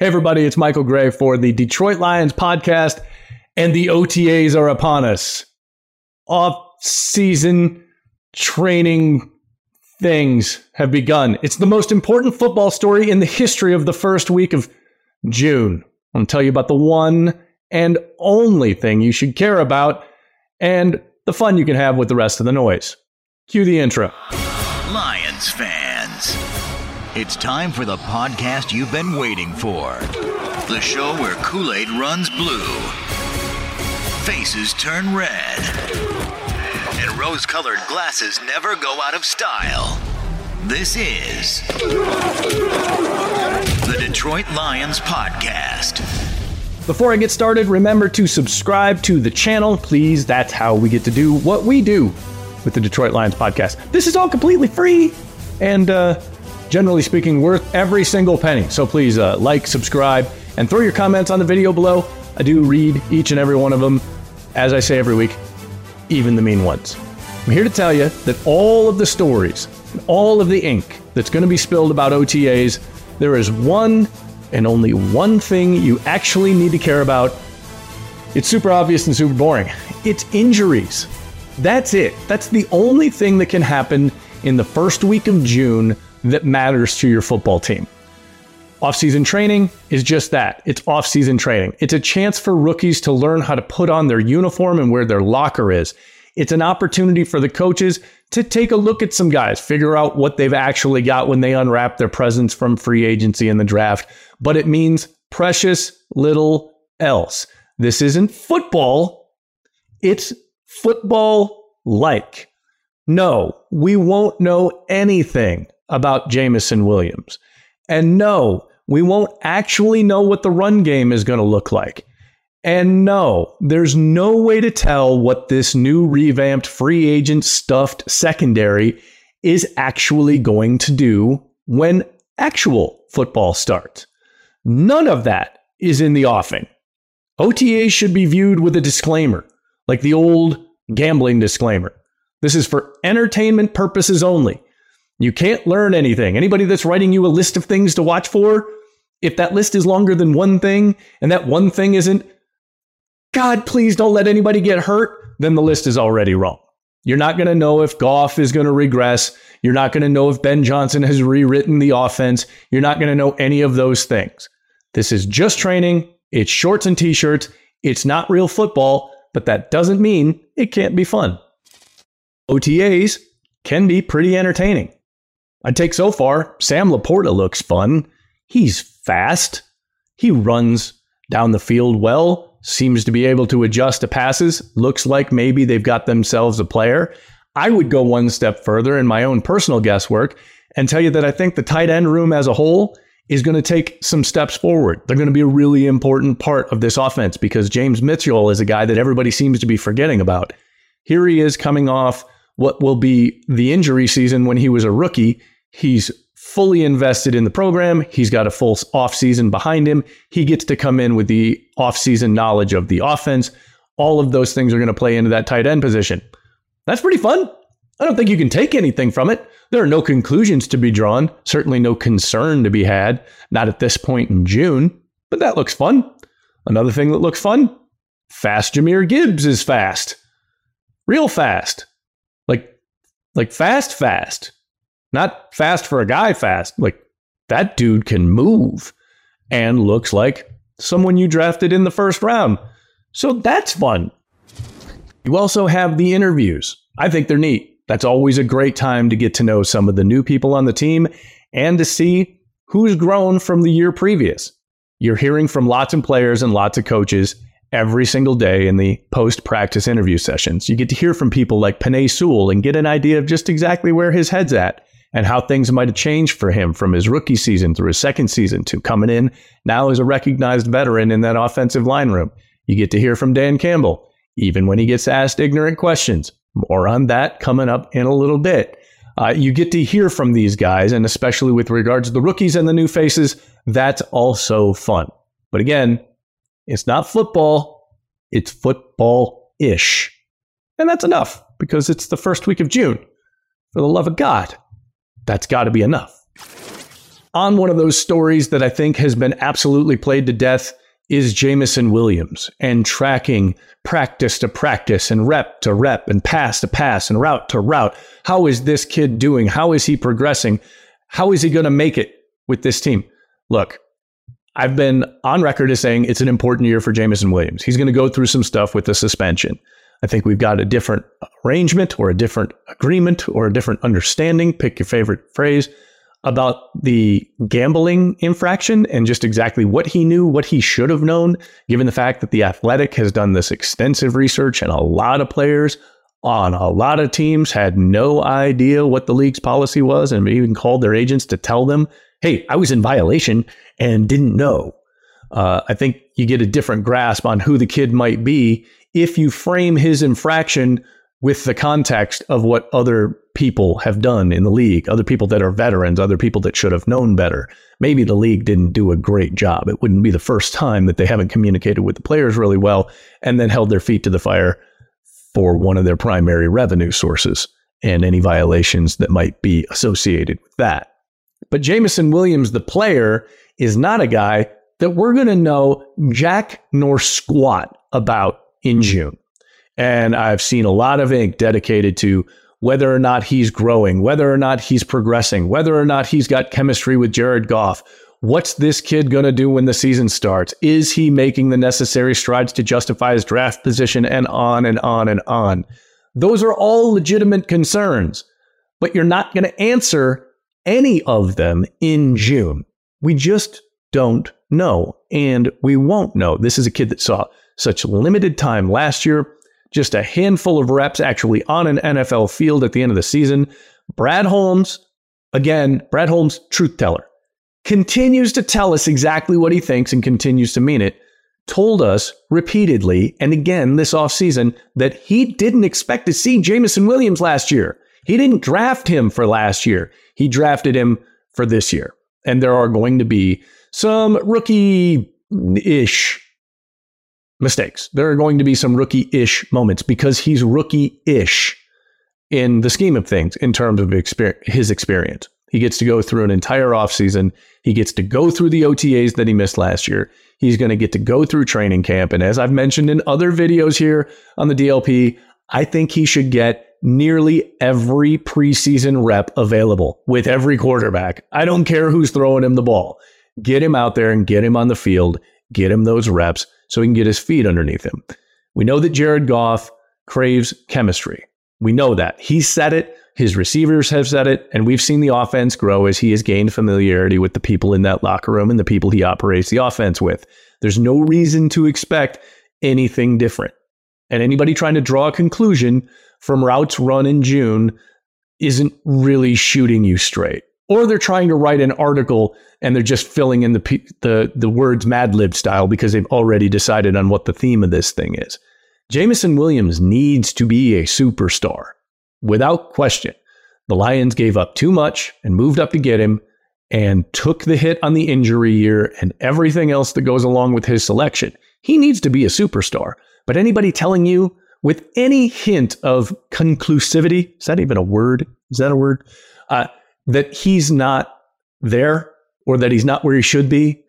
Hey, everybody, it's Michael Grey for the Detroit Lions podcast, and the OTAs are upon us. Off season training things have begun. It's the most important football story in the history of the first week of June. I'm going to tell you about the one and only thing you should care about and the fun you can have with the rest of the noise. Cue the intro. Lions fans. It's time for the podcast you've been waiting for. The show where Kool Aid runs blue, faces turn red, and rose colored glasses never go out of style. This is the Detroit Lions Podcast. Before I get started, remember to subscribe to the channel, please. That's how we get to do what we do with the Detroit Lions podcast. This is all completely free. And, uh, generally speaking, worth every single penny. So please uh, like, subscribe, and throw your comments on the video below. I do read each and every one of them, as I say every week, even the mean ones. I'm here to tell you that all of the stories, all of the ink that's going to be spilled about OTAs, there is one and only one thing you actually need to care about. It's super obvious and super boring. It's injuries. That's it. That's the only thing that can happen in the first week of June that matters to your football team. Off-season training is just that. It's off-season training. It's a chance for rookies to learn how to put on their uniform and where their locker is. It's an opportunity for the coaches to take a look at some guys, figure out what they've actually got when they unwrap their presents from free agency and the draft. But it means precious little else. This isn't football. It's football like. No, we won't know anything about Jameson Williams. And no, we won't actually know what the run game is going to look like. And no, there's no way to tell what this new revamped free agent stuffed secondary is actually going to do when actual football starts. None of that is in the offing. OTA should be viewed with a disclaimer, like the old gambling disclaimer. This is for entertainment purposes only. You can't learn anything. Anybody that's writing you a list of things to watch for, if that list is longer than one thing and that one thing isn't, God, please don't let anybody get hurt, then the list is already wrong. You're not going to know if Goff is going to regress. You're not going to know if Ben Johnson has rewritten the offense. You're not going to know any of those things. This is just training. It's shorts and t shirts. It's not real football, but that doesn't mean it can't be fun. OTAs can be pretty entertaining. I'd take so far, Sam LaPorta looks fun. He's fast. He runs down the field well, seems to be able to adjust to passes. Looks like maybe they've got themselves a player. I would go one step further in my own personal guesswork and tell you that I think the tight end room as a whole is going to take some steps forward. They're going to be a really important part of this offense because James Mitchell is a guy that everybody seems to be forgetting about. Here he is coming off what will be the injury season when he was a rookie. He's fully invested in the program. He's got a full offseason behind him. He gets to come in with the offseason knowledge of the offense. All of those things are going to play into that tight end position. That's pretty fun. I don't think you can take anything from it. There are no conclusions to be drawn, certainly no concern to be had, not at this point in June, but that looks fun. Another thing that looks fun fast Jahmyr Gibbs is fast. Real fast. Like, fast, fast. Not fast for a guy fast. Like that dude can move and looks like someone you drafted in the first round. So that's fun. You also have the interviews. I think they're neat. That's always a great time to get to know some of the new people on the team and to see who's grown from the year previous. You're hearing from lots of players and lots of coaches every single day in the post practice interview sessions. You get to hear from people like Penei Sewell and get an idea of just exactly where his head's at and how things might have changed for him from his rookie season through his second season to coming in now as a recognized veteran in that offensive line room. You get to hear from Dan Campbell, even when he gets asked ignorant questions. More on that coming up in a little bit. Uh, you get to hear from these guys, and especially with regards to the rookies and the new faces, that's also fun. But again, it's not football, it's football ish. And that's enough because it's the first week of June. For the love of God, that's got to be enough. On one of those stories that I think has been absolutely played to death is Jameson Williams and tracking practice to practice and rep to rep and pass to pass and route to route. How is this kid doing? How is he progressing? How is he going to make it with this team? Look, I've been on record as saying it's an important year for Jameson Williams. He's going to go through some stuff with the suspension. I think we've got a different arrangement or a different agreement or a different understanding, pick your favorite phrase, about the gambling infraction and just exactly what he knew, what he should have known, given the fact that the Athletic has done this extensive research and a lot of players on a lot of teams had no idea what the league's policy was and even called their agents to tell them, hey, I was in violation and didn't know. Uh, I think you get a different grasp on who the kid might be if you frame his infraction with the context of what other people have done in the league, other people that are veterans, other people that should have known better. Maybe the league didn't do a great job. It wouldn't be the first time that they haven't communicated with the players really well and then held their feet to the fire for one of their primary revenue sources and any violations that might be associated with that. But Jameson Williams, the player, is not a guy that we're going to know jack nor squat about in hmm. June. And I've seen a lot of ink dedicated to whether or not he's growing, whether or not he's progressing, whether or not he's got chemistry with Jared Goff. What's this kid going to do when the season starts? Is he making the necessary strides to justify his draft position and on and on and on? Those are all legitimate concerns, but you're not going to answer any of them in June. We just don't know, and we won't know. This is a kid that saw such limited time last year, just a handful of reps actually on an NFL field at the end of the season. Brad Holmes, again, Brad Holmes, truth teller, continues to tell us exactly what he thinks and continues to mean it. Told us repeatedly and again this offseason that he didn't expect to see Jameson Williams last year. He didn't draft him for last year. He drafted him for this year. And there are going to be some rookie ish mistakes. There are going to be some rookie ish moments because he's rookie ish in the scheme of things in terms of his experience. He gets to go through an entire offseason. He gets to go through the OTAs that he missed last year. He's going to get to go through training camp. And as I've mentioned in other videos here on the DLP, I think he should get nearly every preseason rep available with every quarterback. I don't care who's throwing him the ball. Get him out there and get him on the field, get him those reps so he can get his feet underneath him. We know that Jared Goff craves chemistry. We know that. He said it, his receivers have said it, and we've seen the offense grow as he has gained familiarity with the people in that locker room and the people he operates the offense with. There's no reason to expect anything different. And anybody trying to draw a conclusion from routes run in June isn't really shooting you straight. Or they're trying to write an article and they're just filling in the the the words Mad Lib style because they've already decided on what the theme of this thing is. Jameson Williams needs to be a superstar without question. The Lions gave up too much and moved up to get him and took the hit on the injury year and everything else that goes along with his selection. He needs to be a superstar. But anybody telling you with any hint of conclusivity, is that even a word? Is that a word? Uh, that he's not there or that he's not where he should be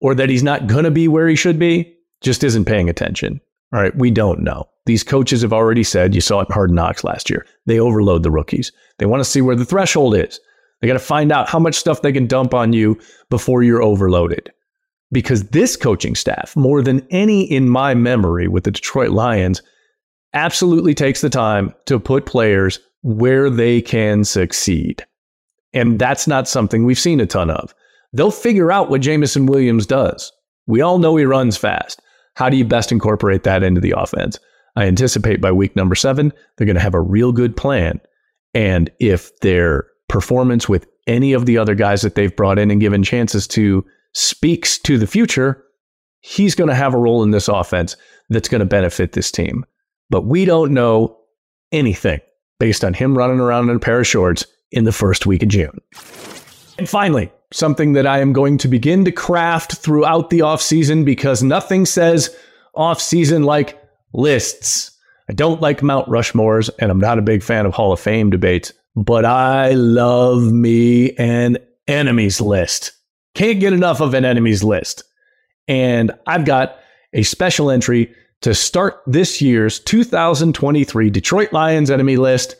or that he's not going to be where he should be just isn't paying attention. All right, we don't know. These coaches have already said, you saw it in Hard Knocks last year, they overload the rookies. They want to see where the threshold is. They got to find out how much stuff they can dump on you before you're overloaded. Because this coaching staff, more than any in my memory with the Detroit Lions, absolutely takes the time to put players where they can succeed. And that's not something we've seen a ton of. They'll figure out what Jameson Williams does. We all know he runs fast. How do you best incorporate that into the offense? I anticipate by week number seven, they're going to have a real good plan. And if their performance with any of the other guys that they've brought in and given chances to speaks to the future, he's going to have a role in this offense that's going to benefit this team. But we don't know anything based on him running around in a pair of shorts in the first week of June. And finally, something that I am going to begin to craft throughout the offseason because nothing says offseason like lists. I don't like Mount Rushmores, and I'm not a big fan of Hall of Fame debates, but I love me an enemies list. Can't get enough of an enemies list. And I've got a special entry to start this year's 2023 Detroit Lions enemy list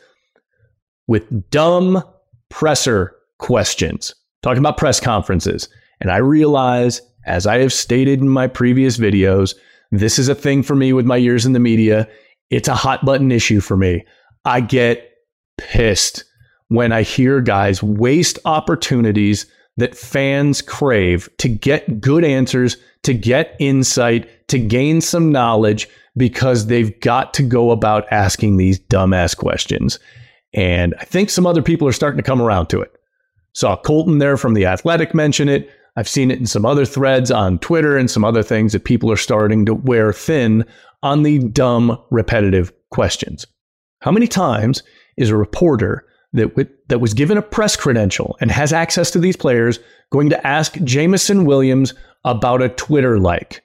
with dumb presser questions. Talking about press conferences. And I realize, as I have stated in my previous videos, this is a thing for me with my years in the media. It's a hot button issue for me. I get pissed when I hear guys waste opportunities that fans crave to get good answers, to get insight, to gain some knowledge because they've got to go about asking these dumbass questions. And I think some other people are starting to come around to it. Saw Colton there from The Athletic mention it. I've seen it in some other threads on Twitter and some other things that people are starting to wear thin on the dumb, repetitive questions. How many times is a reporter that, w- that was given a press credential and has access to these players going to ask Jameson Williams about a Twitter like?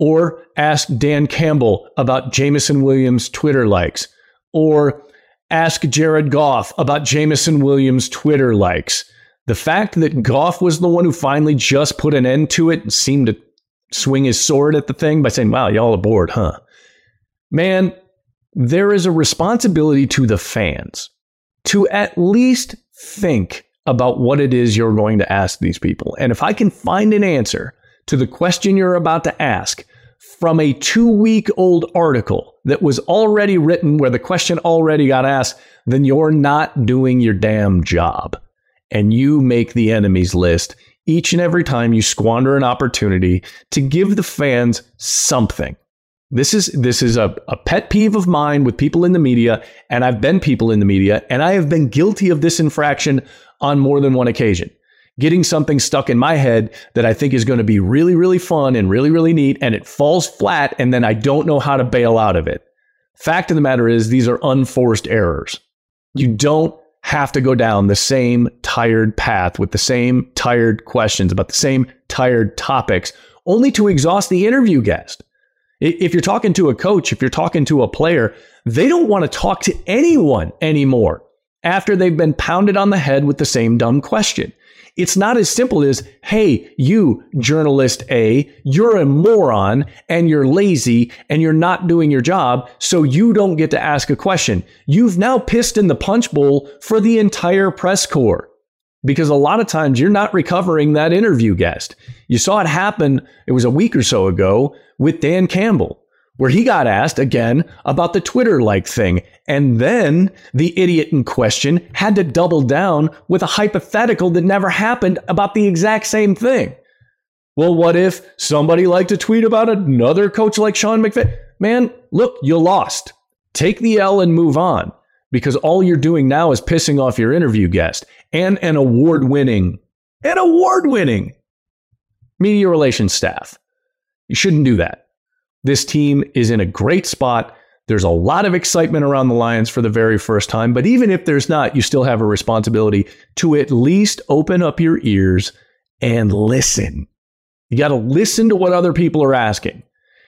Or ask Dan Campbell about Jameson Williams' Twitter likes? Or ask Jared Goff about Jameson Williams' Twitter likes? The fact that Goff was the one who finally just put an end to it and seemed to swing his sword at the thing by saying, wow, y'all aboard, huh? Man, there is a responsibility to the fans to at least think about what it is you're going to ask these people. And if I can find an answer to the question you're about to ask from a two week old article that was already written where the question already got asked, then you're not doing your damn job. And you make the enemies list each and every time you squander an opportunity to give the fans something. This is this is a, a pet peeve of mine with people in the media, and I've been people in the media, and I have been guilty of this infraction on more than one occasion. Getting something stuck in my head that I think is going to be really, really fun and really, really neat, and it falls flat, and then I don't know how to bail out of it. Fact of the matter is, these are unforced errors. You don't have to go down the same tired path with the same tired questions about the same tired topics, only to exhaust the interview guest. If you're talking to a coach, if you're talking to a player, they don't want to talk to anyone anymore after they've been pounded on the head with the same dumb question. It's not as simple as, hey, you, journalist A, you're a moron and you're lazy and you're not doing your job, so you don't get to ask a question. You've now pissed in the punch bowl for the entire press corps because a lot of times you're not recovering that interview guest. You saw it happen, it was a week or so ago with Dan Campbell, where he got asked again about the Twitter like thing. And then the idiot in question had to double down with a hypothetical that never happened about the exact same thing. Well, what if somebody liked to tweet about another coach like Sean McVay? Man, look, you lost. Take the L and move on because all you're doing now is pissing off your interview guest and an award winning, an award winning media relations staff. You shouldn't do that. This team is in a great spot. There's a lot of excitement around the Lions for the very first time, but even if there's not, you still have a responsibility to at least open up your ears and listen. You got to listen to what other people are asking.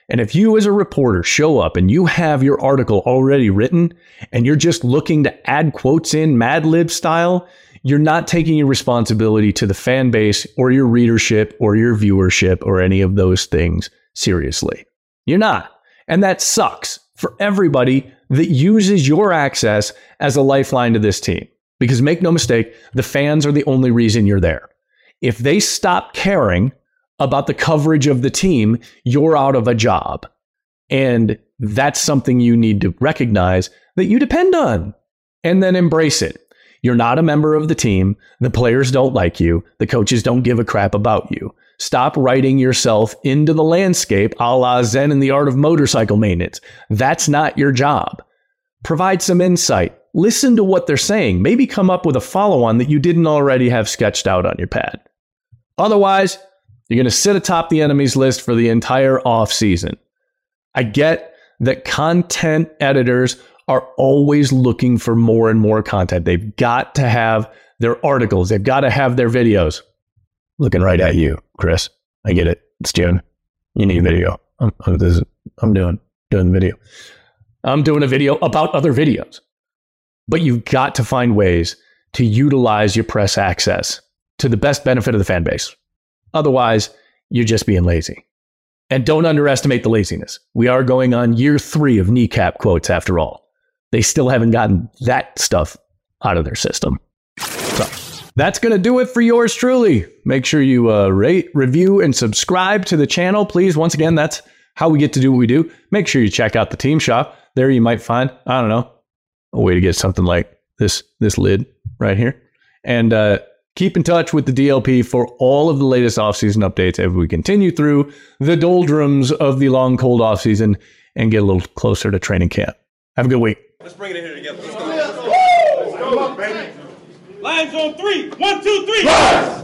And if you, as a reporter, show up and you have your article already written and you're just looking to add quotes in Mad Lib style, you're not taking your responsibility to the fan base or your readership or your viewership or any of those things seriously. You're not. And that sucks for everybody that uses your access as a lifeline to this team. Because make no mistake, the fans are the only reason you're there. If they stop caring about the coverage of the team, you're out of a job. And that's something you need to recognize that you depend on and then embrace it. You're not a member of the team. The players don't like you. The coaches don't give a crap about you. Stop writing yourself into the landscape a la Zen and the art of motorcycle maintenance. That's not your job. Provide some insight. Listen to what they're saying. Maybe come up with a follow on that you didn't already have sketched out on your pad. Otherwise, you're going to sit atop the enemies list for the entire off season. I get that content editors are always looking for more and more content. They've got to have their articles, they've got to have their videos. Looking right at you, Chris. I get it. It's June. You need video. I'm, I'm, this, I'm doing doing the video. I'm doing a video about other videos. But you've got to find ways to utilize your press access to the best benefit of the fan base. Otherwise, you're just being lazy. And don't underestimate the laziness. We are going on year three of kneecap quotes after all. They still haven't gotten that stuff out of their system. So that's going to do it for yours truly. Make sure you uh, rate, review, and subscribe to the channel, please. Once again, that's how we get to do what we do. Make sure you check out the team shop. There you might find, I don't know, a way to get something like this this lid right here. And uh, keep in touch with the DLP for all of the latest offseason updates as we continue through the doldrums of the long, cold offseason and get a little closer to training camp. Have a good week. Let's bring it in here together. Let's go. Let's go. Come on, baby. Lions on three. One, two, three. Rise!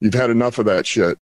You've had enough of that shit.